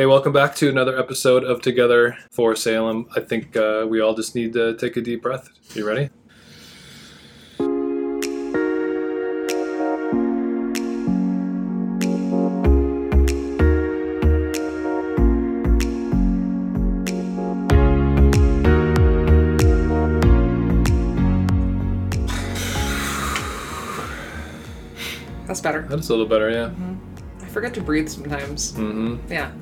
Hey, welcome back to another episode of Together for Salem. I think uh, we all just need to take a deep breath. You ready? That's better. That's a little better, yeah. I forget to breathe sometimes. Mm-hmm. Yeah.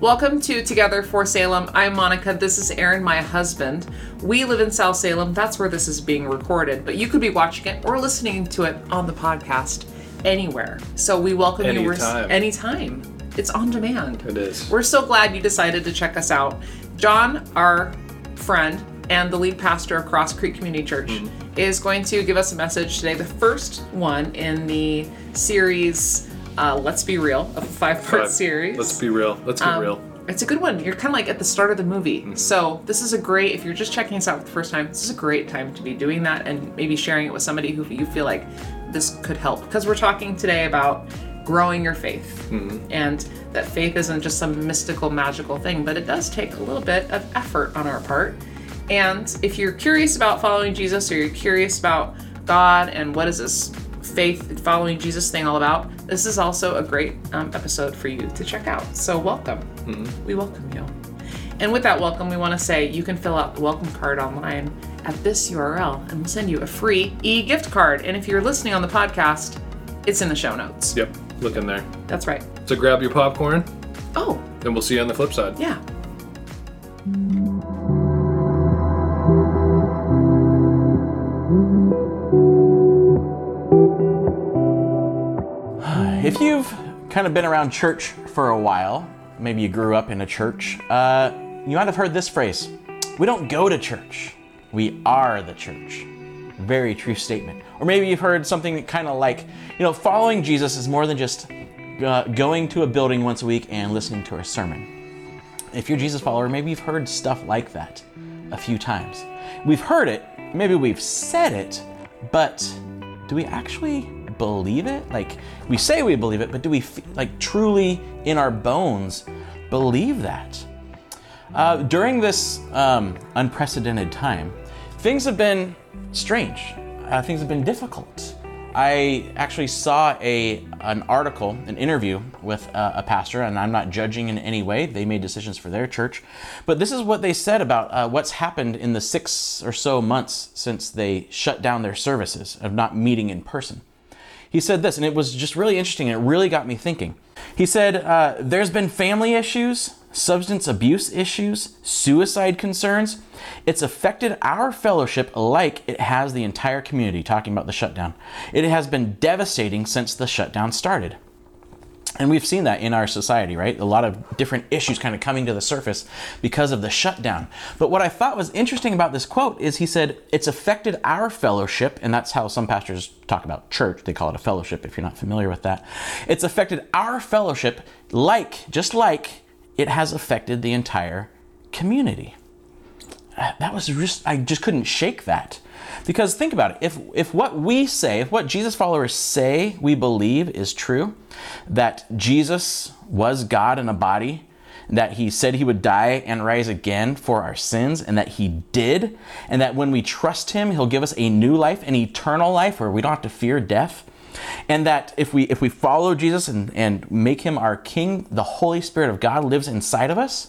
Welcome to Together for Salem. I'm Monica. This is Aaron, my husband. We live in South Salem. That's where this is being recorded, but you could be watching it or listening to it on the podcast anywhere. So we welcome you Anytime. anytime. It's on demand. It is. We're so glad you decided to check us out. Jon, our friend and the lead pastor of Crosscreek Community Church, Mm-hmm. is going to give us a message today, the first one in the series uh, Let's Be Real, a five part Five. series. Let's be real. Let's be Um, real. It's a good one. You're kind of like at the start of the movie. So, this is a great, if you're just checking us out for the first time, this is a great time to be doing that and maybe sharing it with somebody who you feel like this could help. Because we're talking today about growing your faith. And that faith isn't just some mystical, magical thing, but it does take a little bit of effort on our part. And if you're curious about following Jesus or you're curious about God and what is this faith following Jesus thing all about, this is also a great um, episode for you to check out. So, welcome. We welcome you. And with that welcome, we want to say you can fill out the welcome card online at this URL and we'll send you a free e gift card. And if you're listening on the podcast, it's in the show notes. Yep. Look in there. That's right. So grab your popcorn, Oh, and we'll see you on the flip side. yeah. Kind of been around church for a while, maybe you grew up in a church, uh, you might have heard this phrase We don't go to church, we are the church. Very true statement. Or maybe you've heard something kind of like, you know, following Jesus is more than just uh, going to a building once a week and listening to a sermon. If you're a Jesus follower, maybe you've heard stuff like that a few times. We've heard it, maybe we've said it, but do we actually believe it? Like we say we believe it, but do we like truly in our bones believe that? Uh, during this um, unprecedented time, things have been strange. Uh, things have been difficult. I actually saw a an article, an interview with uh, a pastor, and I'm not judging in any way. They made decisions for their church, but this is what they said about uh, what's happened in the six or so months since they shut down their services of not meeting in person. He said this, and it was just really interesting, and it really got me thinking. He said, uh, There's been family issues, substance abuse issues, suicide concerns. It's affected our fellowship like it has the entire community, talking about the shutdown. It has been devastating since the shutdown started. And we've seen that in our society, right? A lot of different issues kind of coming to the surface because of the shutdown. But what I thought was interesting about this quote is he said, It's affected our fellowship, and that's how some pastors talk about church. They call it a fellowship if you're not familiar with that. It's affected our fellowship like, just like it has affected the entire community. Uh, That was just, I just couldn't shake that. Because think about it. If, if what we say, if what Jesus followers say we believe is true, that Jesus was God in a body, that he said he would die and rise again for our sins, and that he did, and that when we trust him, he'll give us a new life, an eternal life where we don't have to fear death, and that if we if we follow Jesus and, and make him our king, the Holy Spirit of God lives inside of us,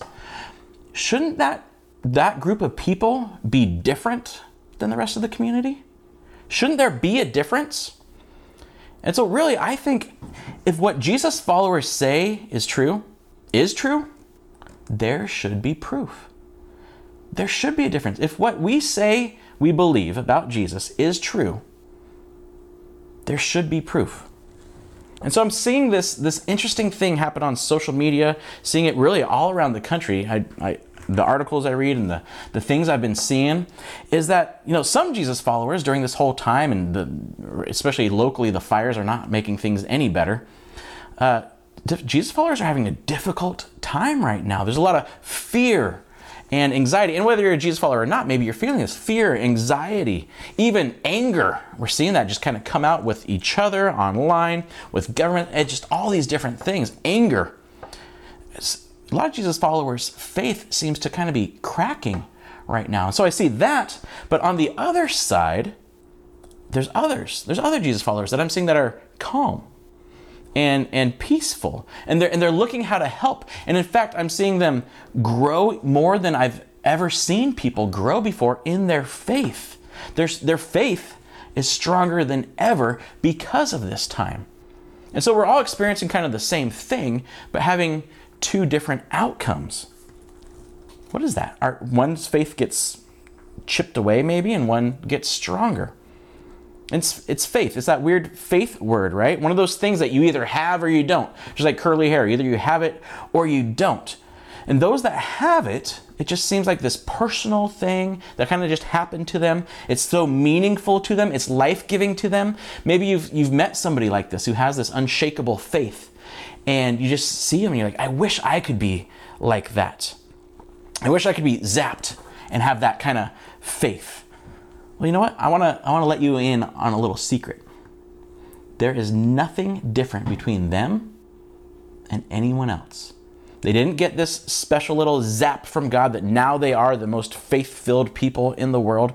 shouldn't that that group of people be different than the rest of the community? Shouldn't there be a difference? And so, really, I think if what Jesus followers say is true, is true, there should be proof. There should be a difference. If what we say we believe about Jesus is true, there should be proof. And so I'm seeing this this interesting thing happen on social media, seeing it really all around the country. I, I the articles I read and the, the things I've been seeing is that you know some Jesus followers during this whole time and the especially locally the fires are not making things any better. Uh, Jesus followers are having a difficult time right now. There's a lot of fear and anxiety. And whether you're a Jesus follower or not, maybe you're feeling this fear, anxiety, even anger. We're seeing that just kind of come out with each other online, with government, just all these different things. Anger. A lot of Jesus followers' faith seems to kind of be cracking right now. So I see that, but on the other side, there's others. There's other Jesus followers that I'm seeing that are calm and and peaceful. And they're and they're looking how to help. And in fact, I'm seeing them grow more than I've ever seen people grow before in their faith. Their, their faith is stronger than ever because of this time. And so we're all experiencing kind of the same thing, but having two different outcomes. What is that? Our, one's faith gets chipped away, maybe, and one gets stronger. It's, it's faith. It's that weird faith word, right? One of those things that you either have or you don't. Just like curly hair. Either you have it or you don't. And those that have it, it just seems like this personal thing that kind of just happened to them. It's so meaningful to them, it's life giving to them. Maybe you've, you've met somebody like this who has this unshakable faith, and you just see them and you're like, I wish I could be like that. I wish I could be zapped and have that kind of faith. Well, you know what? I want to I want to let you in on a little secret. There is nothing different between them and anyone else. They didn't get this special little zap from God that now they are the most faith filled people in the world.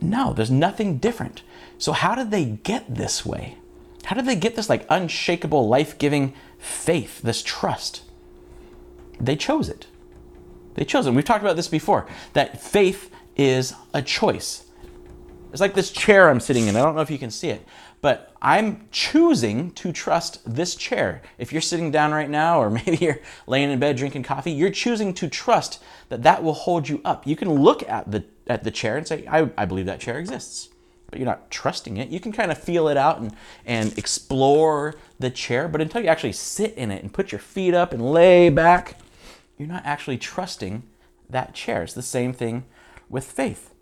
No, there's nothing different. So, how did they get this way? How did they get this like unshakable, life giving faith, this trust? They chose it. They chose it. We've talked about this before that faith is a choice. It's like this chair I'm sitting in. I don't know if you can see it, but I'm choosing to trust this chair. If you're sitting down right now, or maybe you're laying in bed drinking coffee, you're choosing to trust that that will hold you up. You can look at the at the chair and say, I, I believe that chair exists. But you're not trusting it. You can kind of feel it out and, and explore the chair, but until you actually sit in it and put your feet up and lay back, you're not actually trusting that chair. It's the same thing with faith.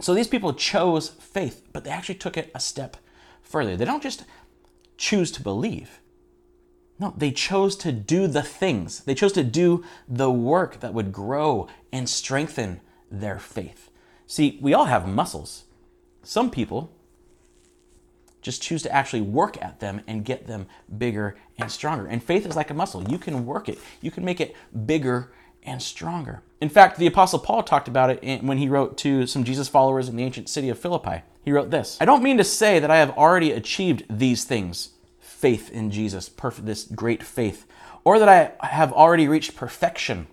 So these people chose faith, but they actually took it a step further. They don't just choose to believe. No, they chose to do the things. They chose to do the work that would grow and strengthen their faith. See, we all have muscles. Some people just choose to actually work at them and get them bigger and stronger. And faith is like a muscle. You can work it, you can make it bigger and stronger. In fact, the Apostle Paul talked about it when he wrote to some Jesus followers in the ancient city of Philippi. He wrote this I don't mean to say that I have already achieved these things faith in Jesus, perfect, this great faith, or that I have already reached perfection,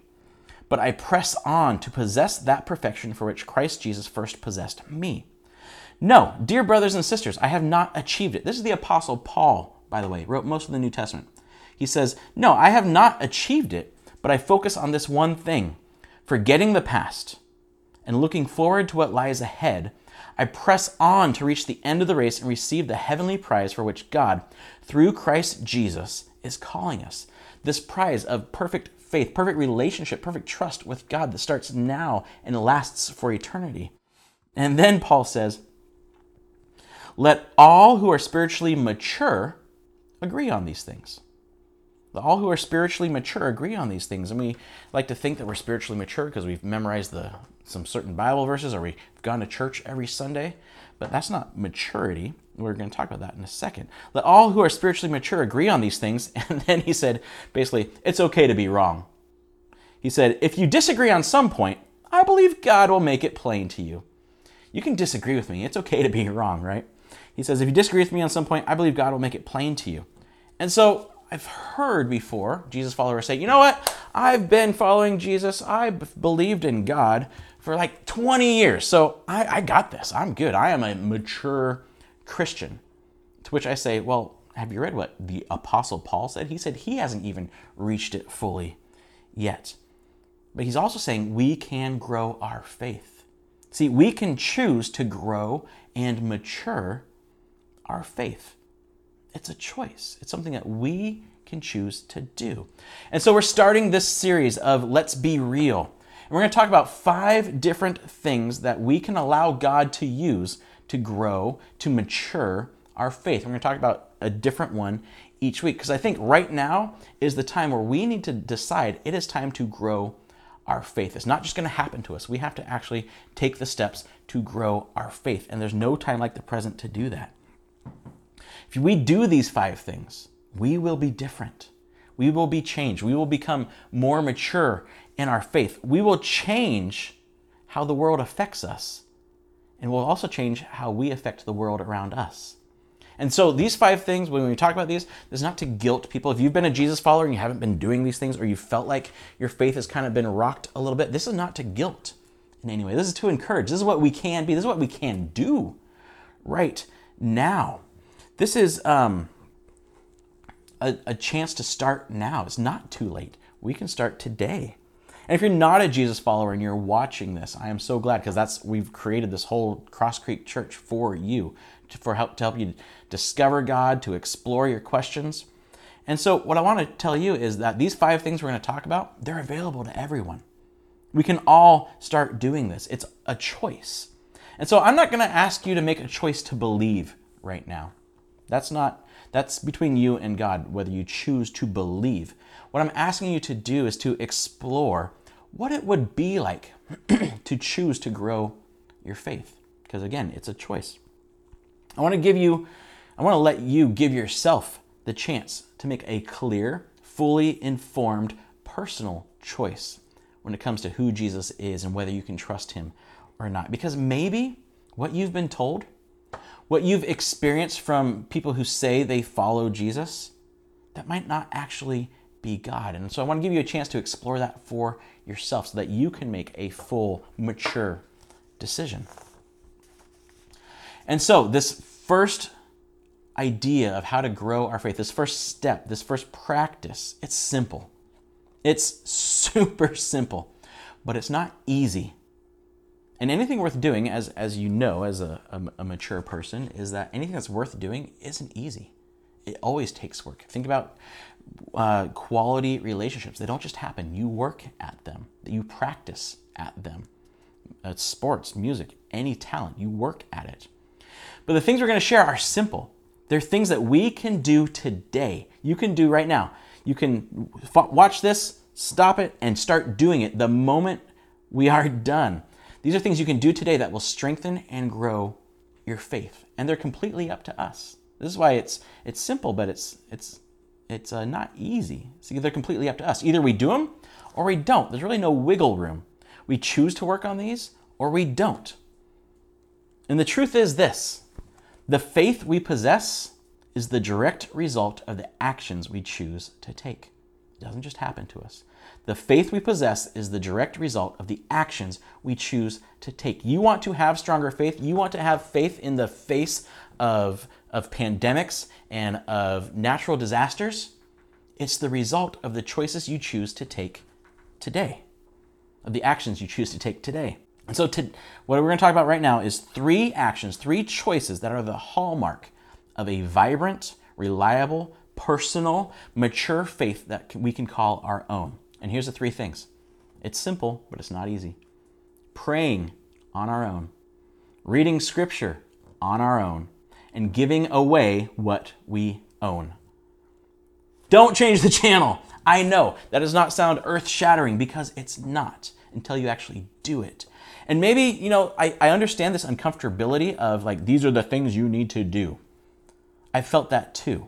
but I press on to possess that perfection for which Christ Jesus first possessed me. No, dear brothers and sisters, I have not achieved it. This is the Apostle Paul, by the way, wrote most of the New Testament. He says, No, I have not achieved it, but I focus on this one thing forgetting the past and looking forward to what lies ahead. I press on to reach the end of the race and receive the heavenly prize for which God, through Christ Jesus, is calling us. This prize of perfect faith, perfect relationship, perfect trust with God that starts now and lasts for eternity. And then Paul says, Let all who are spiritually mature agree on these things. All who are spiritually mature agree on these things. And we like to think that we're spiritually mature because we've memorized the, some certain Bible verses or we've gone to church every Sunday. But that's not maturity. We're going to talk about that in a second. Let all who are spiritually mature agree on these things. And then he said, basically, it's okay to be wrong. He said, if you disagree on some point, I believe God will make it plain to you. You can disagree with me. It's okay to be wrong, right? He says, if you disagree with me on some point, I believe God will make it plain to you. And so I've heard before Jesus followers say, you know what? I've been following Jesus. I've believed in God for like 20 years. So I, I got this. I'm good. I am a mature Christian. To which I say, well, have you read what the Apostle Paul said? He said he hasn't even reached it fully yet. But he's also saying we can grow our faith. See, we can choose to grow and mature our faith. It's a choice. It's something that we can choose to do. And so we're starting this series of Let's Be Real. And we're going to talk about five different things that we can allow God to use to grow, to mature our faith. We're going to talk about a different one each week because I think right now is the time where we need to decide it is time to grow our faith. It's not just going to happen to us. We have to actually take the steps to grow our faith. And there's no time like the present to do that. If we do these five things, we will be different. We will be changed. We will become more mature in our faith. We will change how the world affects us, and we'll also change how we affect the world around us. And so these five things, when we talk about these, this is not to guilt people. If you've been a Jesus follower and you haven't been doing these things, or you felt like your faith has kind of been rocked a little bit, this is not to guilt in any way. This is to encourage. This is what we can be. This is what we can do right now. This is um, a, a chance to start now. It's not too late. We can start today. And if you're not a Jesus follower and you're watching this, I am so glad because that's we've created this whole Crosscreek Church for you to, for help to help you discover God, to explore your questions. And so what I want to tell you is that these five things we're going to talk about, they're available to everyone. We can all start doing this. It's a choice. And so I'm not going to ask you to make a choice to believe right now. That's not that's between you and God whether you choose to believe. What I'm asking you to do is to explore what it would be like to choose to grow your faith because again, it's a choice. I want to give you I want to let you give yourself the chance to make a clear, fully informed personal choice when it comes to who Jesus is and whether you can trust him or not. Because maybe what you've been told, what you've experienced from people who say they follow Jesus, that might not actually be God. And so I want to give you a chance to explore that for yourself so that you can make a full, mature decision. And so, this first idea of how to grow our faith, this first step, this first practice, it's simple. It's super simple, but it's not easy. And anything worth doing, as, as you know, as a, a, a, mature person, is that anything that's worth doing isn't easy. It always takes work. Think about uh, quality relationships. They don't just happen. You work at them, you practice at them. It's sports, music, any talent, you work at it. But the things we're going to share are simple. They're things that we can do today. You can do right now. You can f- watch this, stop it, and start doing it the moment we are done. These are things you can do today that will strengthen and grow your faith, and they're completely up to us. This is why it's it's simple, but it's it's it's uh, not easy. See, they're completely up to us. Either we do them or we don't. There's really no wiggle room. We choose to work on these or we don't. And the truth is this: the faith we possess is the direct result of the actions we choose to take. It doesn't just happen to us. The faith we possess is the direct result of the actions we choose to take. You want to have stronger faith. You want to have faith in the face of, of pandemics and of natural disasters. It's the result of the choices you choose to take today, of the actions you choose to take today. And so, to, what we're going to talk about right now is three actions, three choices that are the hallmark of a vibrant, reliable, personal, mature faith that we can call our own. And here's the three things it's simple, but it's not easy. Praying on our own, reading scripture on our own, and giving away what we own. Don't change the channel. I know that does not sound earth shattering because it's not until you actually do it. And maybe, you know, I, I understand this uncomfortability of like, these are the things you need to do. I felt that too.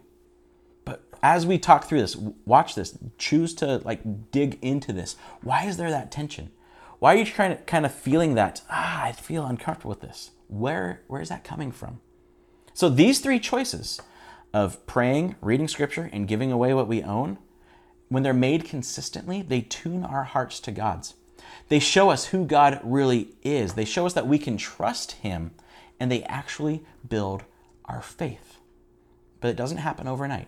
As we talk through this, watch this, choose to like dig into this. Why is there that tension? Why are you trying to kind of feeling that, ah, I feel uncomfortable with this? Where where is that coming from? So these three choices of praying, reading scripture, and giving away what we own, when they're made consistently, they tune our hearts to God's. They show us who God really is. They show us that we can trust Him, and they actually build our faith but it doesn't happen overnight.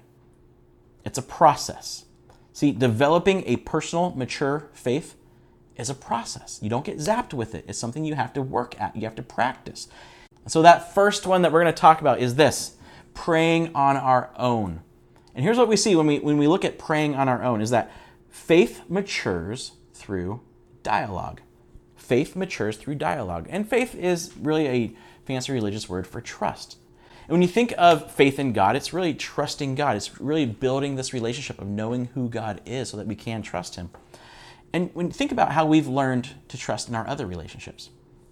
It's a process. See, developing a personal, mature faith is a process. You don't get zapped with it. It's something you have to work at, you have to practice. So, that first one that we're going to talk about is this praying on our own. And here's what we see when we, when we look at praying on our own is that faith matures through dialogue. Faith matures through dialogue. And faith is really a fancy religious word for trust. And when you think of faith in God, it's really trusting God. It's really building this relationship of knowing who God is so that we can trust Him. And when you think about how we've learned to trust in our other relationships,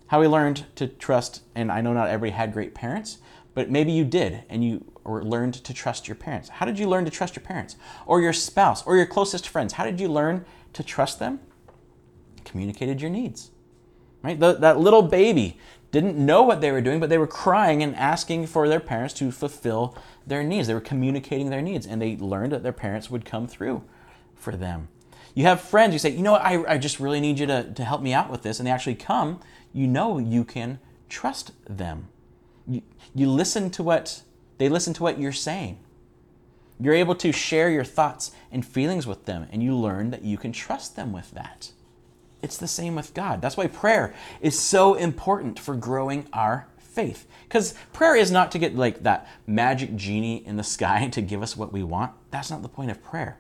how we learned to trust, and I know not everybody had great parents, but maybe you did and you learned to trust your parents. How did you learn to trust your parents? Or your spouse or your closest friends? How did you learn to trust them? Communicated your needs. Right? The, that little baby didn't know what they were doing, but they were crying and asking for their parents to fulfill their needs. They were communicating their needs, and they learned that their parents would come through for them. You have friends, you say, you know what, I, I just really need you to, to help me out with this, and they actually come, you know you can trust them. You, you listen to what they listen to what you're saying. You're able to share your thoughts and feelings with them, and you learn that you can trust them with that. It's the same with God. That's why prayer is so important for growing our faith. Because prayer is not to get like that magic genie in the sky to give us what we want. That's not the point of prayer.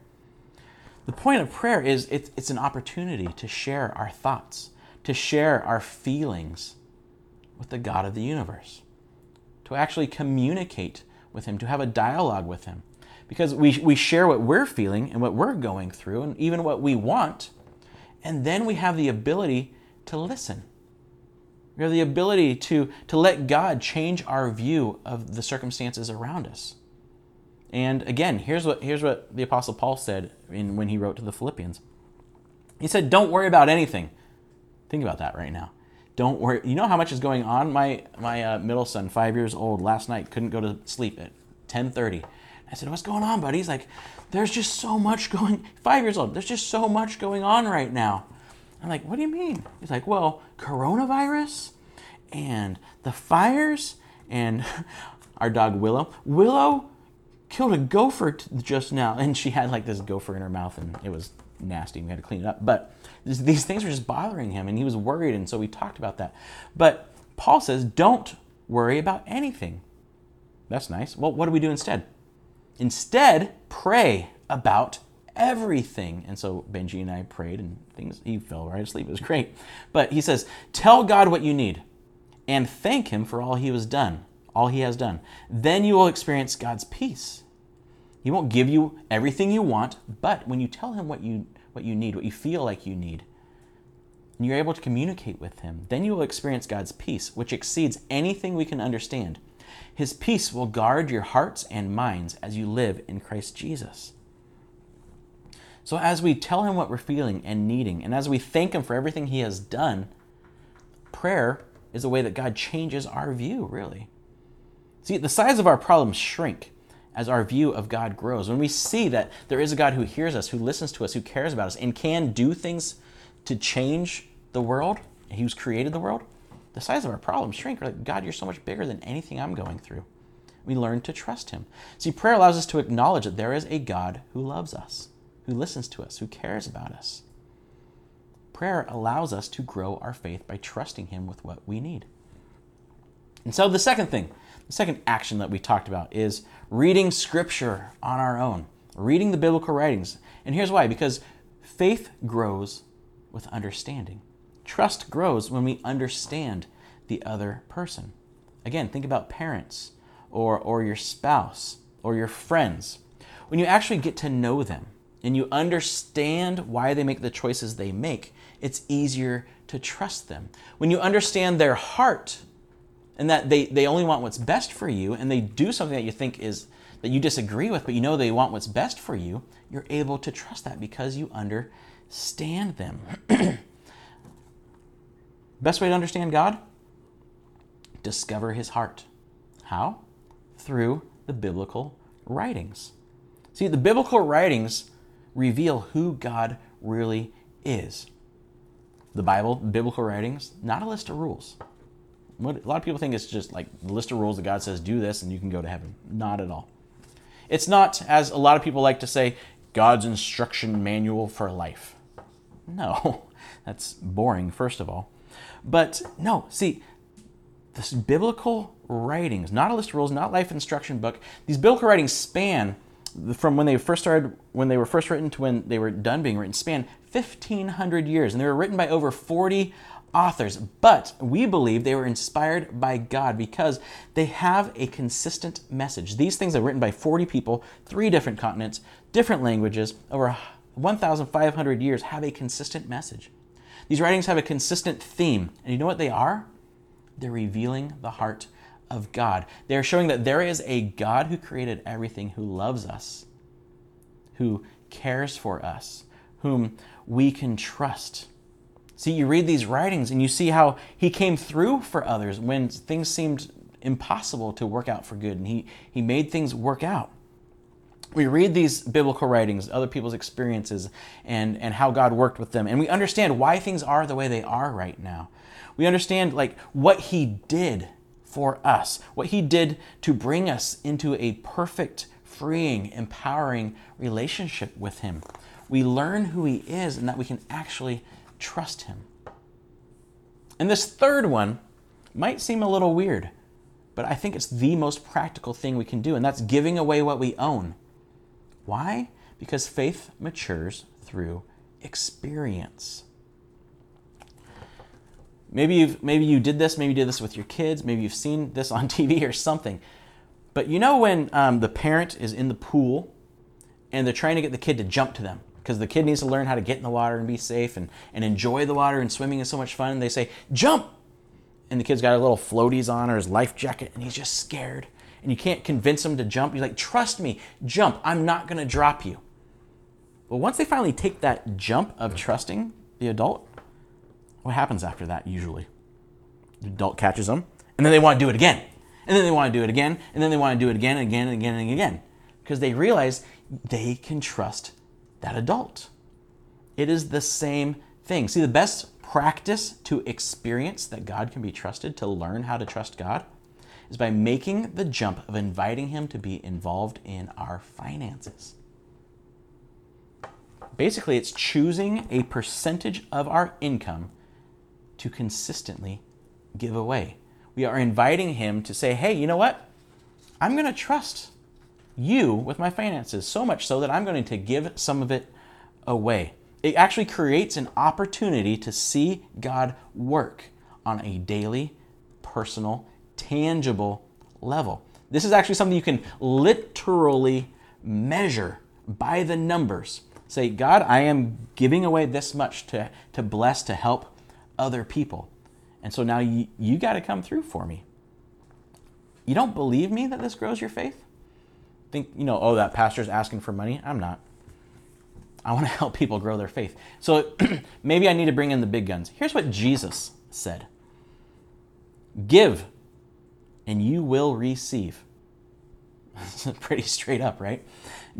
The point of prayer is it's, an opportunity to share our thoughts, to share our feelings with the God of the universe, to actually communicate with Him, to have a dialogue with Him. Because we, we share what we're feeling and what we're going through, and even what we want, and then we have the ability to listen. We have the ability to, to let God change our view of the circumstances around us. And again, here's what, here's what the Apostle Paul said in, when he wrote to the Philippians. He said, Don't worry about anything. Think about that right now. Don't worry. You know how much is going on? My, my uh, middle son, five years old, last night couldn't go to sleep at 1030. I said, What's going on, buddy? He's like, There's just so much going, five years old, there's just so much going on right now. I'm like, What do you mean? He's like, Well, coronavirus and the fires and our dog Willow. Willow killed a gopher t- just now, and she had like this gopher in her mouth, and it was nasty. We had to clean it up. But this, these things were just bothering him, and he was worried, and so we talked about that. But Paul says, don't worry about anything. That's nice. Well, what do we do instead? Instead, pray about everything. And so Benji and I prayed, and things, he fell right asleep. It was great. But he says, tell God what you need and thank him for all he has done, all he has done. Then you will experience God's peace. He won't give you everything you want, but when you tell him what you what you need, what you feel like you need, and you're able to communicate with him, then you will experience God's peace, which exceeds anything we can understand. His peace will guard your hearts and minds as you live in Christ Jesus. So, as we tell him what we're feeling and needing, and as we thank him for everything he has done, prayer is a way that God changes our view, really. See, the size of our problems shrink as our view of God grows. When we see that there is a God who hears us, who listens to us, who cares about us, and can do things to change the world, He who's created the world, the size of our problems shrink. We're like, God, you're so much bigger than anything I'm going through. We learn to trust Him. See, prayer allows us to acknowledge that there is a God who loves us, who listens to us, who cares about us. Prayer allows us to grow our faith by trusting Him with what we need. And so, the second thing, the second action that we talked about is reading Scripture on our own, reading the biblical writings. And here's why because faith grows with understanding. Trust grows when we understand the other person. Again, think about parents or, or your spouse or your friends. When you actually get to know them and you understand why they make the choices they make, it's easier to trust them. When you understand their heart and that they, they only want what's best for you and they do something that you think is that you disagree with, but you know they want what's best for you, you're able to trust that because you understand them. best way to understand God? Discover his heart. How? Through the biblical writings. See, the biblical writings reveal who God really is. The Bible, biblical writings, not a list of rules. What, a lot of people think it's just like the list of rules that God says, do this and you can go to heaven. Not at all. It's not, as a lot of people like to say, God's instruction manual for life. No, that's boring, first of all. But no, see, this biblical writings, not a list of rules, not life instruction book, these biblical writings span from when they first started, when they were first written to when they were done being written, span 1,500 years. And they were written by over 40 authors, but we believe they were inspired by God because they have a consistent message. These things are written by 40 people, three different continents, different languages, over 1,500 years, have a consistent message. These writings have a consistent theme, and you know what they are? They're revealing the heart of God. They are showing that there is a God who created everything, who loves us, who cares for us, whom we can trust. See, you read these writings and you see how he came through for others when things seemed impossible to work out for good, and he, he made things work out. We read these biblical writings, other people's experiences, and, and how God worked with them, and we understand why things are the way they are right now. We understand like what he did for us, what he did to bring us into a perfect, freeing, empowering relationship with him. We learn who he is and that we can actually trust him. And this third one might seem a little weird, but I think it's the most practical thing we can do, and that's giving away what we own. Why? Because faith matures through experience. Maybe you've maybe you did this, maybe you did this with your kids, maybe you've seen this on TV or something. But you know when um, the parent is in the pool and they're trying to get the kid to jump to them because the kid needs to learn how to get in the water and be safe and, and enjoy the water and swimming is so much fun. And they say, jump! And the kid's got a little floaties on or his life jacket and he's just scared. And you can't convince them to jump. You're like, trust me, jump. I'm not going to drop you. But once they finally take that jump of trusting the adult, what happens after that usually? The adult catches them and then they want to do it again. And then they want to do it again. And then they want to do it again and again and again and again. Because they realize they can trust that adult. It is the same thing. See, the best practice to experience that God can be trusted, to learn how to trust God, is by making the jump of inviting Him to be involved in our finances. Basically, it's choosing a percentage of our income to consistently give away. We are inviting Him to say, hey, you know what? I'm going to trust you with my finances, so much so that I'm going to give some of it away. It actually creates an opportunity to see God work on a daily, personal, tangible level. This is actually something you can literally measure by the numbers. Say, God, I am giving away this much to, to bless, to help other people. And so now you, you got to come through for me. You don't believe me that this grows your faith? think, you know, oh, that pastor's asking for money. I'm not. I want to help people grow their faith. So maybe I need to bring in the big guns. Here's what Jesus said Give, and you will receive. Pretty straight up, right?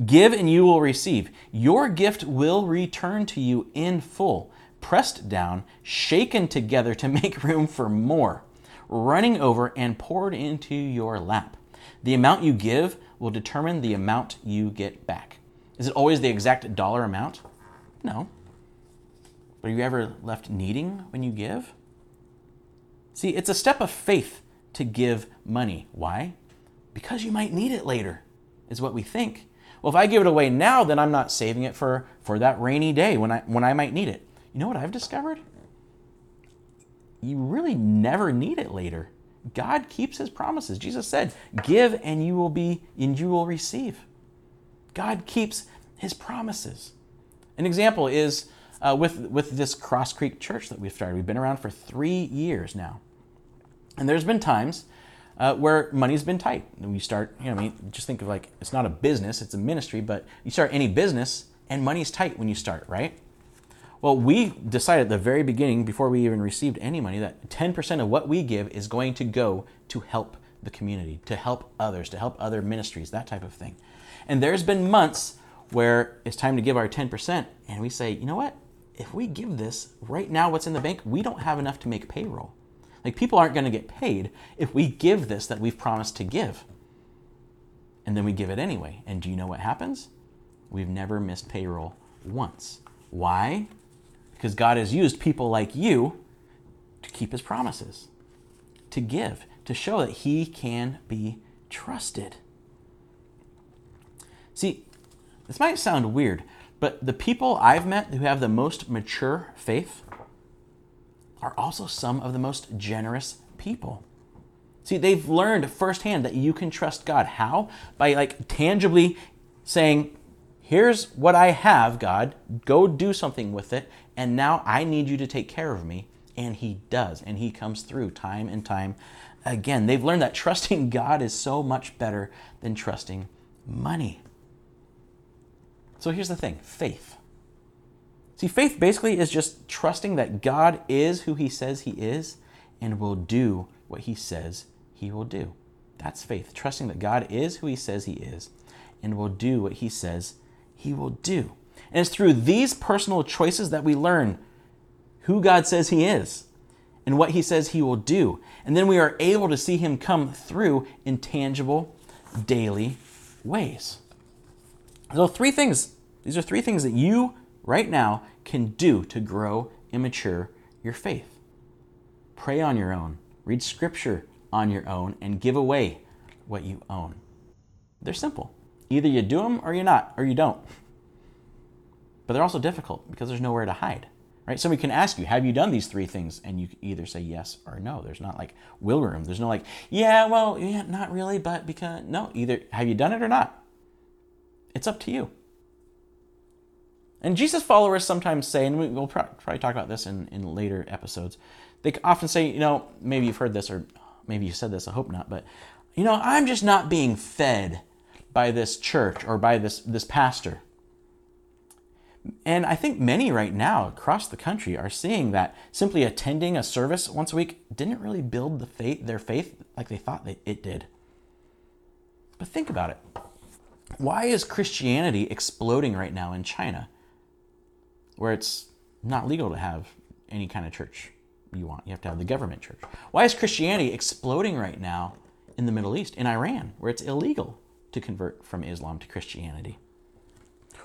Give, and you will receive. Your gift will return to you in full, pressed down, shaken together to make room for more, running over and poured into your lap. The amount you give will determine the amount you get back. Is it always the exact dollar amount? No. But are you ever left needing when you give? See, it's a step of faith to give money. Why? Because you might need it later, is what we think. Well, if I give it away now, then I'm not saving it for, for that rainy day when I, when I might need it. You know what I've discovered? You really never need it later. God keeps his promises. Jesus said, "Give and you will be and you will receive." God keeps his promises. An example is uh, with with this Crosscreek Church that we've started. We've been around for three years now, and there's been times uh, where money's been tight. And we start, you know, I mean, just think of like it's not a business; it's a ministry. But you start any business, and money's tight when you start, right? Well, we decided at the very beginning, before we even received any money, that 10% of what we give is going to go to help the community, to help others, to help other ministries, that type of thing. And there's been months where it's time to give our 10%, and we say, you know what? If we give this right now, what's in the bank, we don't have enough to make payroll. Like, people aren't going to get paid if we give this that we've promised to give. And then we give it anyway. And do you know what happens? We've never missed payroll once. Why? Because God has used people like you to keep his promises, to give, to show that he can be trusted. See, this might sound weird, but the people I've met who have the most mature faith are also some of the most generous people. See, they've learned firsthand that you can trust God. How? By like tangibly saying, Here's what I have, God. Go do something with it. And now I need you to take care of me. And he does. And he comes through time and time again. They've learned that trusting God is so much better than trusting money. So here's the thing faith. See, faith basically is just trusting that God is who he says he is and will do what he says he will do. That's faith, trusting that God is who he says he is and will do what he says he will do. And it's through these personal choices that we learn who God says he is and what he says he will do. And then we are able to see him come through in tangible, daily ways. So, three things. These are three things that you right now can do to grow and mature your faith. Pray on your own, read scripture on your own, and give away what you own. They're simple. Either you do them or you're not, or you don't. But they're also difficult because there's nowhere to hide. Right? Somebody can ask you, have you done these three things? And you either say yes or no. There's not like will room. There's no like, yeah, well, yeah, not really, but because no, either have you done it or not? It's up to you. And Jesus followers sometimes say, and we'll probably talk about this in, in later episodes, they often say, you know, maybe you've heard this or maybe you said this, I hope not, but, you know, I'm just not being fed by this church or by this, this pastor. And I think many right now across the country are seeing that simply attending a service once a week didn't really build the faith, their faith like they thought it did. But think about it. Why is Christianity exploding right now in China, where it's not legal to have any kind of church you want? You have to have the government church. Why is Christianity exploding right now in the Middle East, in Iran, where it's illegal to convert from Islam to Christianity?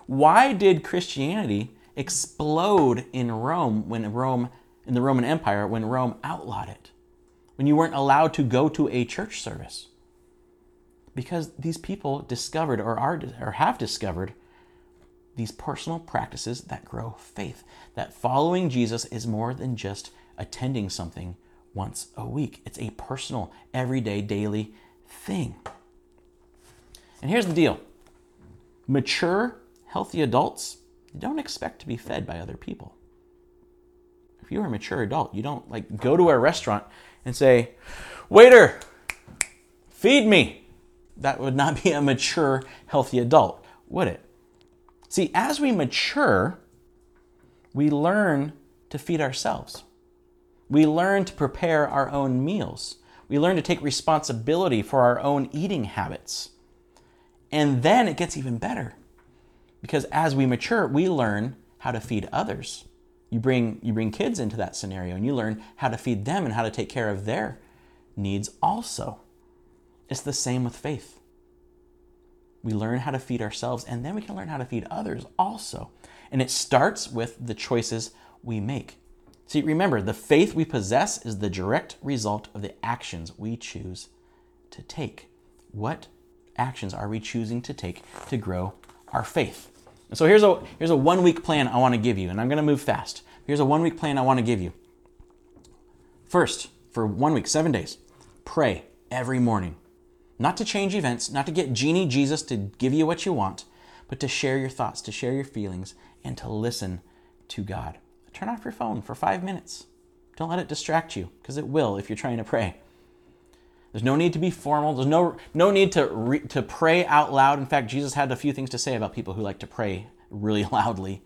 Why did Christianity explode in Rome when Rome in the Roman Empire when Rome outlawed it? When you weren't allowed to go to a church service? Because these people discovered or are or have discovered these personal practices that grow faith. That following Jesus is more than just attending something once a week. It's a personal, everyday, daily thing. And here's the deal mature healthy adults don't expect to be fed by other people. If you're a mature adult, you don't like go to a restaurant and say, "Waiter, feed me." That would not be a mature, healthy adult, would it? See, as we mature, we learn to feed ourselves. We learn to prepare our own meals. We learn to take responsibility for our own eating habits. And then it gets even better because as we mature, we learn how to feed others. You bring, you bring kids into that scenario and you learn how to feed them and how to take care of their needs also. It's the same with faith. We learn how to feed ourselves and then we can learn how to feed others also. And it starts with the choices we make. See, remember, the faith we possess is the direct result of the actions we choose to take. What actions are we choosing to take to grow our faith. And so here's a here's a one week plan I want to give you, and I'm going to move fast. Here's a one week plan I want to give you. First, for one week, seven days, pray every morning. Not to change events, not to get genie Jesus to give you what you want, but to share your thoughts, to share your feelings, and to listen to God. Turn off your phone for five minutes. Don't let it distract you, because it will if you're trying to pray. There's no need to be formal. There's no, no need to, re, to pray out loud. In fact, Jesus had a few things to say about people who like to pray really loudly.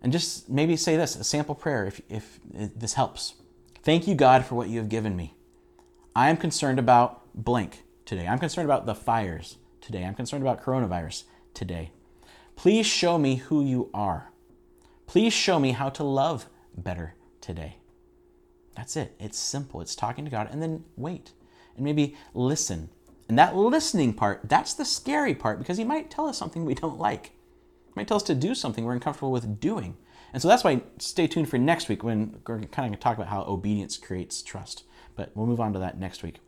And just maybe say this a sample prayer if, if this helps. Thank you, God, for what you have given me. I am concerned about blank today. I'm concerned about the fires today. I'm concerned about coronavirus today. Please show me who you are. Please show me how to love better today. That's it. It's simple. It's talking to God and then wait and maybe listen. And that listening part, that's the scary part because He might tell us something we don't like. He might tell us to do something we're uncomfortable with doing. And so that's why stay tuned for next week when we're kind of going to talk about how obedience creates trust. But we'll move on to that next week.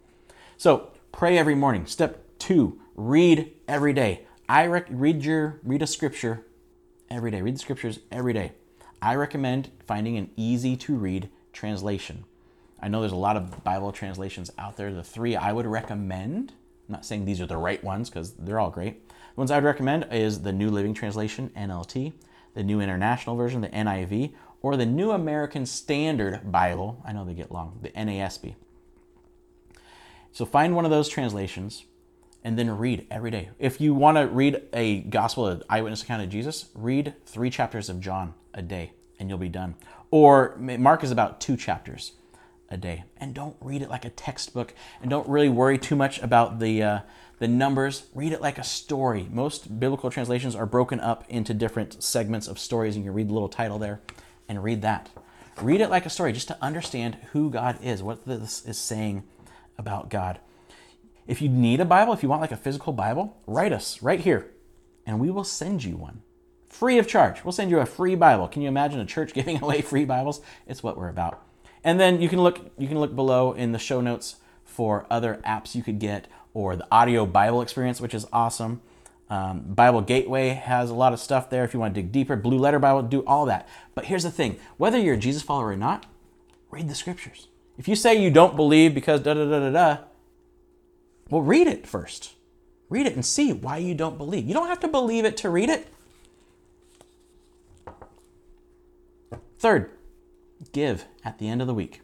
So pray every morning. Step two, read every day. I rec- read your read a scripture every day. Read the scriptures every day. I recommend finding an easy to read translation. I know there's a lot of Bible translations out there. The three I would recommend, I'm not saying these are the right ones because they're all great. The ones I would recommend is the New Living Translation, NLT, the New International Version, the NIV, or the New American Standard Bible. I know they get long, the NASB. So find one of those translations and then read every day. If you want to read a gospel, an eyewitness account of Jesus, read three chapters of John a day and you'll be done. Or Mark is about two chapters a day. And don't read it like a textbook and don't really worry too much about the, uh, the numbers. Read it like a story. Most biblical translations are broken up into different segments of stories, and you read the little title there and read that. Read it like a story just to understand who God is, what this is saying about God. If you need a Bible, if you want like a physical Bible, write us right here, and we will send you one free of charge. We'll send you a free Bible. Can you imagine a church giving away free Bibles? It's what we're about. And then you can look you can look below in the show notes for other apps you could get or the audio Bible experience, which is awesome. Um, Bible Gateway has a lot of stuff there if you want to dig deeper. Blue Letter Bible, do all that. But here's the thing whether you're a Jesus follower or not, read the scriptures. If you say you don't believe because da da da da da, well, read it first. Read it and see why you don't believe. You don't have to believe it to read it. Third, give at the end of the week.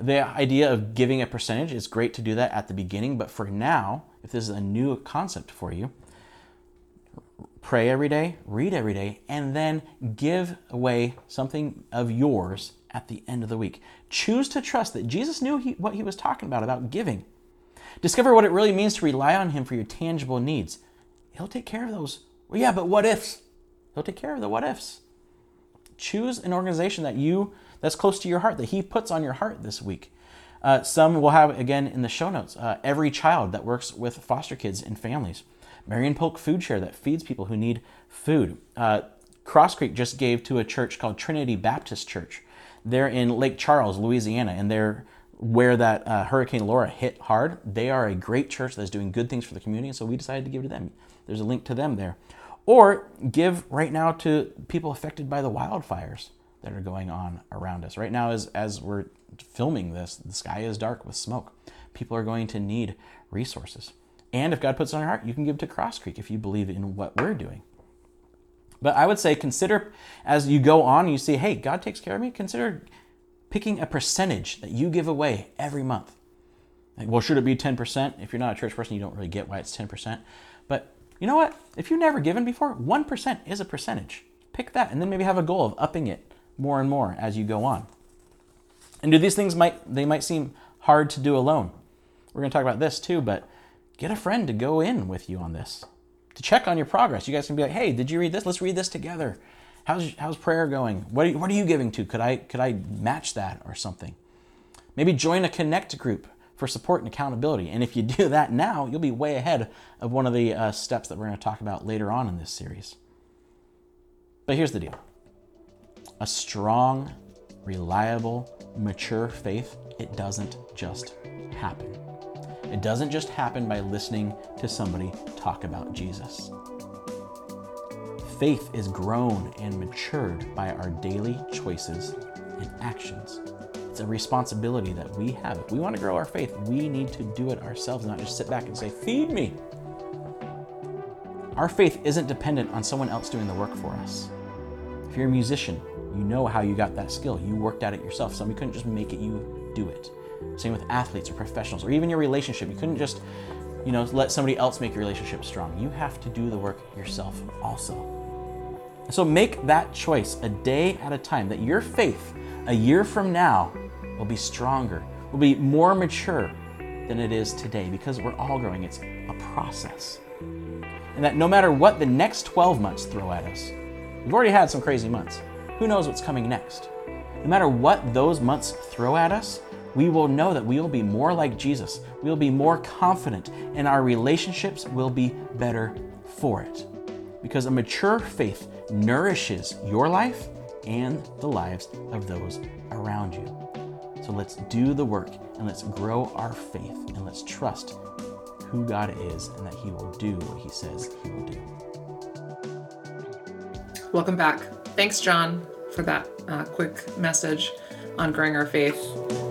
The idea of giving a percentage is great to do that at the beginning, but for now, if this is a new concept for you, pray every day, read every day, and then give away something of yours at the end of the week. Choose to trust that Jesus knew he, what he was talking about, about giving. Discover what it really means to rely on him for your tangible needs. He'll take care of those. Well, yeah, but what ifs? He'll take care of the what ifs. Choose an organization that you that's close to your heart that He puts on your heart this week. Uh, some will have again in the show notes. Uh, every child that works with foster kids and families. Marion Polk Foodshare that feeds people who need food. Uh, Crosscreek just gave to a church called Trinity Baptist Church. They're in Lake Charles, Louisiana, and they're where that uh, Hurricane Laura hit hard. They are a great church that's doing good things for the community, so we decided to give to them. There's a link to them there. Or give right now to people affected by the wildfires that are going on around us. Right now, as, as we're filming this, the sky is dark with smoke. People are going to need resources. And if God puts on your heart, you can give to Crosscreek if you believe in what we're doing. But I would say consider as you go on, you see, hey, God takes care of me, consider picking a percentage that you give away every month. Like, well, should it be 10%? If you're not a church person, you don't really get why it's 10%. But you know what? If you've never given before, 1% is a percentage. Pick that and then maybe have a goal of upping it more and more as you go on. And do these things might they might seem hard to do alone. We're going to talk about this too, but get a friend to go in with you on this. To check on your progress. You guys can be like, "Hey, did you read this? Let's read this together. How's how's prayer going? What are you, what are you giving to? Could I could I match that or something?" Maybe join a connect group for support and accountability. And if you do that now, you'll be way ahead of one of the uh, steps that we're going to talk about later on in this series. But here's the deal a strong, reliable, mature faith, it doesn't just happen. It doesn't just happen by listening to somebody talk about Jesus. Faith is grown and matured by our daily choices and actions. It's a responsibility that we have. If we want to grow our faith, we need to do it ourselves, not just sit back and say, Feed me. Our faith isn't dependent on someone else doing the work for us. If you're a musician, you know how you got that skill. You worked at it yourself. Somebody couldn't just make it, you do it. Same with athletes or professionals or even your relationship. You couldn't just, you know, let somebody else make your relationship strong. You have to do the work yourself also. So make that choice a day at a time that your faith a year from now will be stronger, will be more mature than it is today because we're all growing. It's a process. And that no matter what the next 12 months throw at us, we've already had some crazy months. Who knows what's coming next? No matter what those months throw at us, we will know that we will be more like Jesus. We will be more confident, and our relationships will be better for it. Because a mature faith nourishes your life and the lives of those around you. So let's do the work and let's grow our faith and let's trust who God is and that He will do what He says He will do. Welcome back. Thanks, Jon, for that uh, quick message on growing our faith.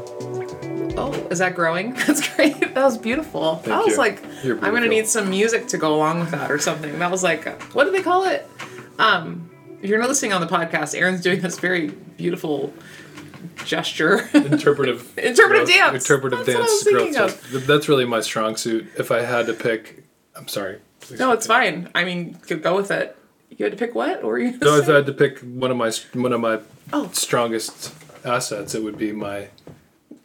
Oh, is that growing? That's great. That was beautiful. Thank that was you. like, I'm gonna need some music to go along with that or something. That was like, what do they call it? Um, if you're not listening on the podcast, Aaron's doing this very beautiful gesture. interpretive Interpretive growth- dance. interpretive That's I dance was thinking growth that's really my strong suit if i had to pick i'm sorry no, it's fine. I mean, you could go with it. You had to pick what? Or you? no if i had to pick one of my one of my Oh. strongest assets it would be my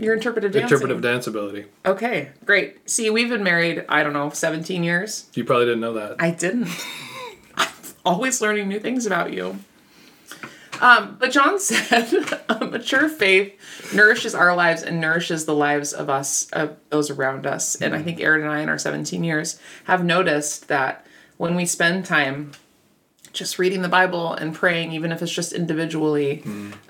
Your interpretive dancing. interpretive dance ability Okay, great. See, we've been married. I don't know, seventeen years. you probably didn't know that I didn't. I'm always learning new things about you. Um, but Jon said, a mature faith nourishes our lives and nourishes the lives of us, of those around us. And I think Aaron and I, in our 17 years, have noticed that when we spend time just reading the Bible and praying, even if it's just individually,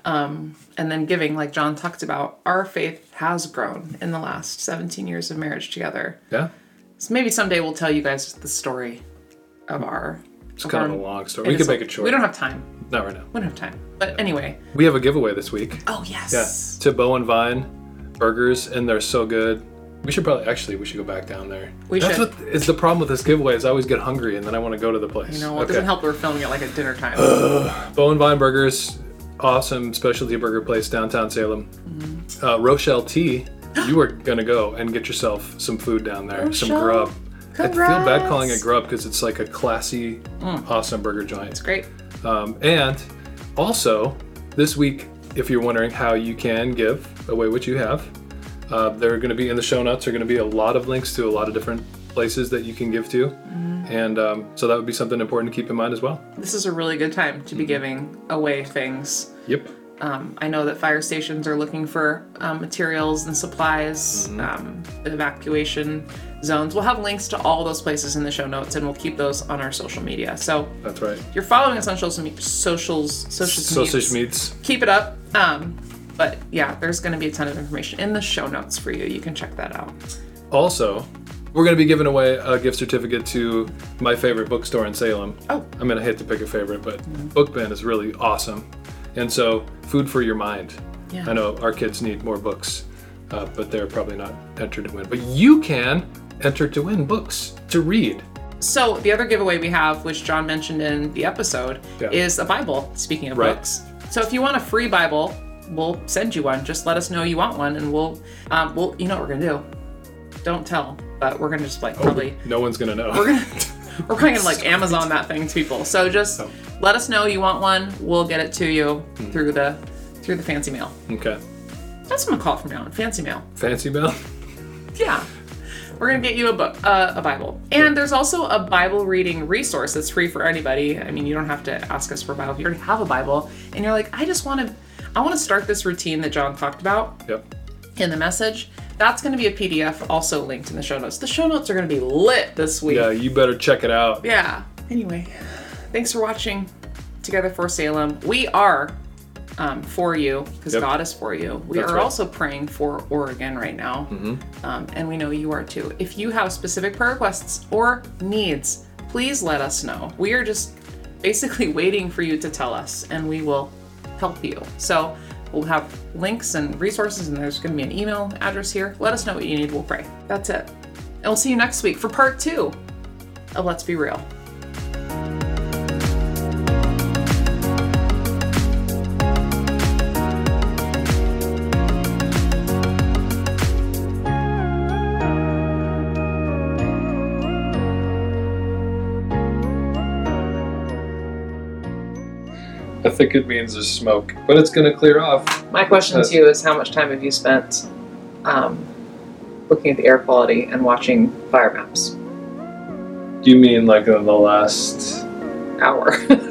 um, and then giving, like Jon talked about, our faith has grown in the last 17 years of marriage together. yeah So maybe someday we'll tell you guys the story of our. it's kind of a long story we can make it short We don't have time. not right now We don't have time. But anyway. we have a giveaway this week Oh yes. yeah to Bo and Vine burgers and they're so good we should probably actually we should go back down there We that's should. what is the problem with this giveaway is i always get hungry and then i want to go to the place You know, it doesn't help we're filming it like at dinner time. Bo and Vine Burgers, awesome specialty burger place downtown Salem. Mm-hmm. Uh, Rochelle T, you are gonna go and get yourself some food down there, some Rochelle, grub. I feel bad. Mm. calling it grub because it's like a classy, awesome burger joint. It's great. Um, and also, this week, if you're wondering how you can give away what you have, uh, they're going to be in the show notes. Are going to be a lot of links to a lot of different places that you can give to. Mm-hmm. And um, so that would be something important to keep in mind as well. This is a really good time to be giving away things. Yep. Um, I know that fire stations are looking for um, materials and supplies, um, evacuation zones. We'll have links to all those places in the show notes, and we'll keep those on our social media. So That's right. you're following us on social me- socials, socials, Sausage meets, keep it up. Um, but yeah, there's going to be a ton of information in the show notes for you. You can check that out. Also, we're going to be giving away a gift certificate to my favorite bookstore in Salem. Oh. I'm going to hate to pick a favorite, but Book Bin is really awesome. And so, food for your mind. Yeah. I know our kids need more books, uh, but they're probably not entered to win. But you can enter to win books to read. So the other giveaway we have, which Jon mentioned in the episode, Yeah. is a Bible. Speaking of Right. books, so if you want a free Bible, we'll send you one. Just let us know you want one, and we'll, um, we'll, you know what we're gonna do? Don't tell, but we're gonna just like probably No one's going to know. we're gonna we're probably gonna like Amazon that thing to people. So just Oh. let us know you want one. We'll get it to you through the through the fancy mail. okay. That's what I'm gonna call it from now on. Fancy mail. Fancy mail. Yeah. We're gonna get you a book, uh, a Bible, and there's also a Bible reading resource that's free for anybody. I mean, you don't have to ask us for a Bible if you already have a Bible, and you're like, I just want to, I want to start this routine that Jon talked about Yep. in the message. That's gonna be a PDF, also linked in the show notes. The show notes are gonna be lit this week. Yeah, you better check it out. Yeah. Anyway, thanks for watching Together for Salem. We are um, for you because Yep. God is for you. We That's are right. also praying for Oregon right now, um, and we know you are too. If you have specific prayer requests or needs, please let us know. We are just basically waiting for you to tell us, and we will help you. So we'll have links and resources, and there's going to be an email address here. Let us know what you need. We'll pray. That's it. And we'll see you next week for part two of Let's Be Real. Think it means there's smoke, but it's going to clear off. My question to you is how much time have you spent um, looking at the air quality and watching fire maps? Do you mean like in the last Hour.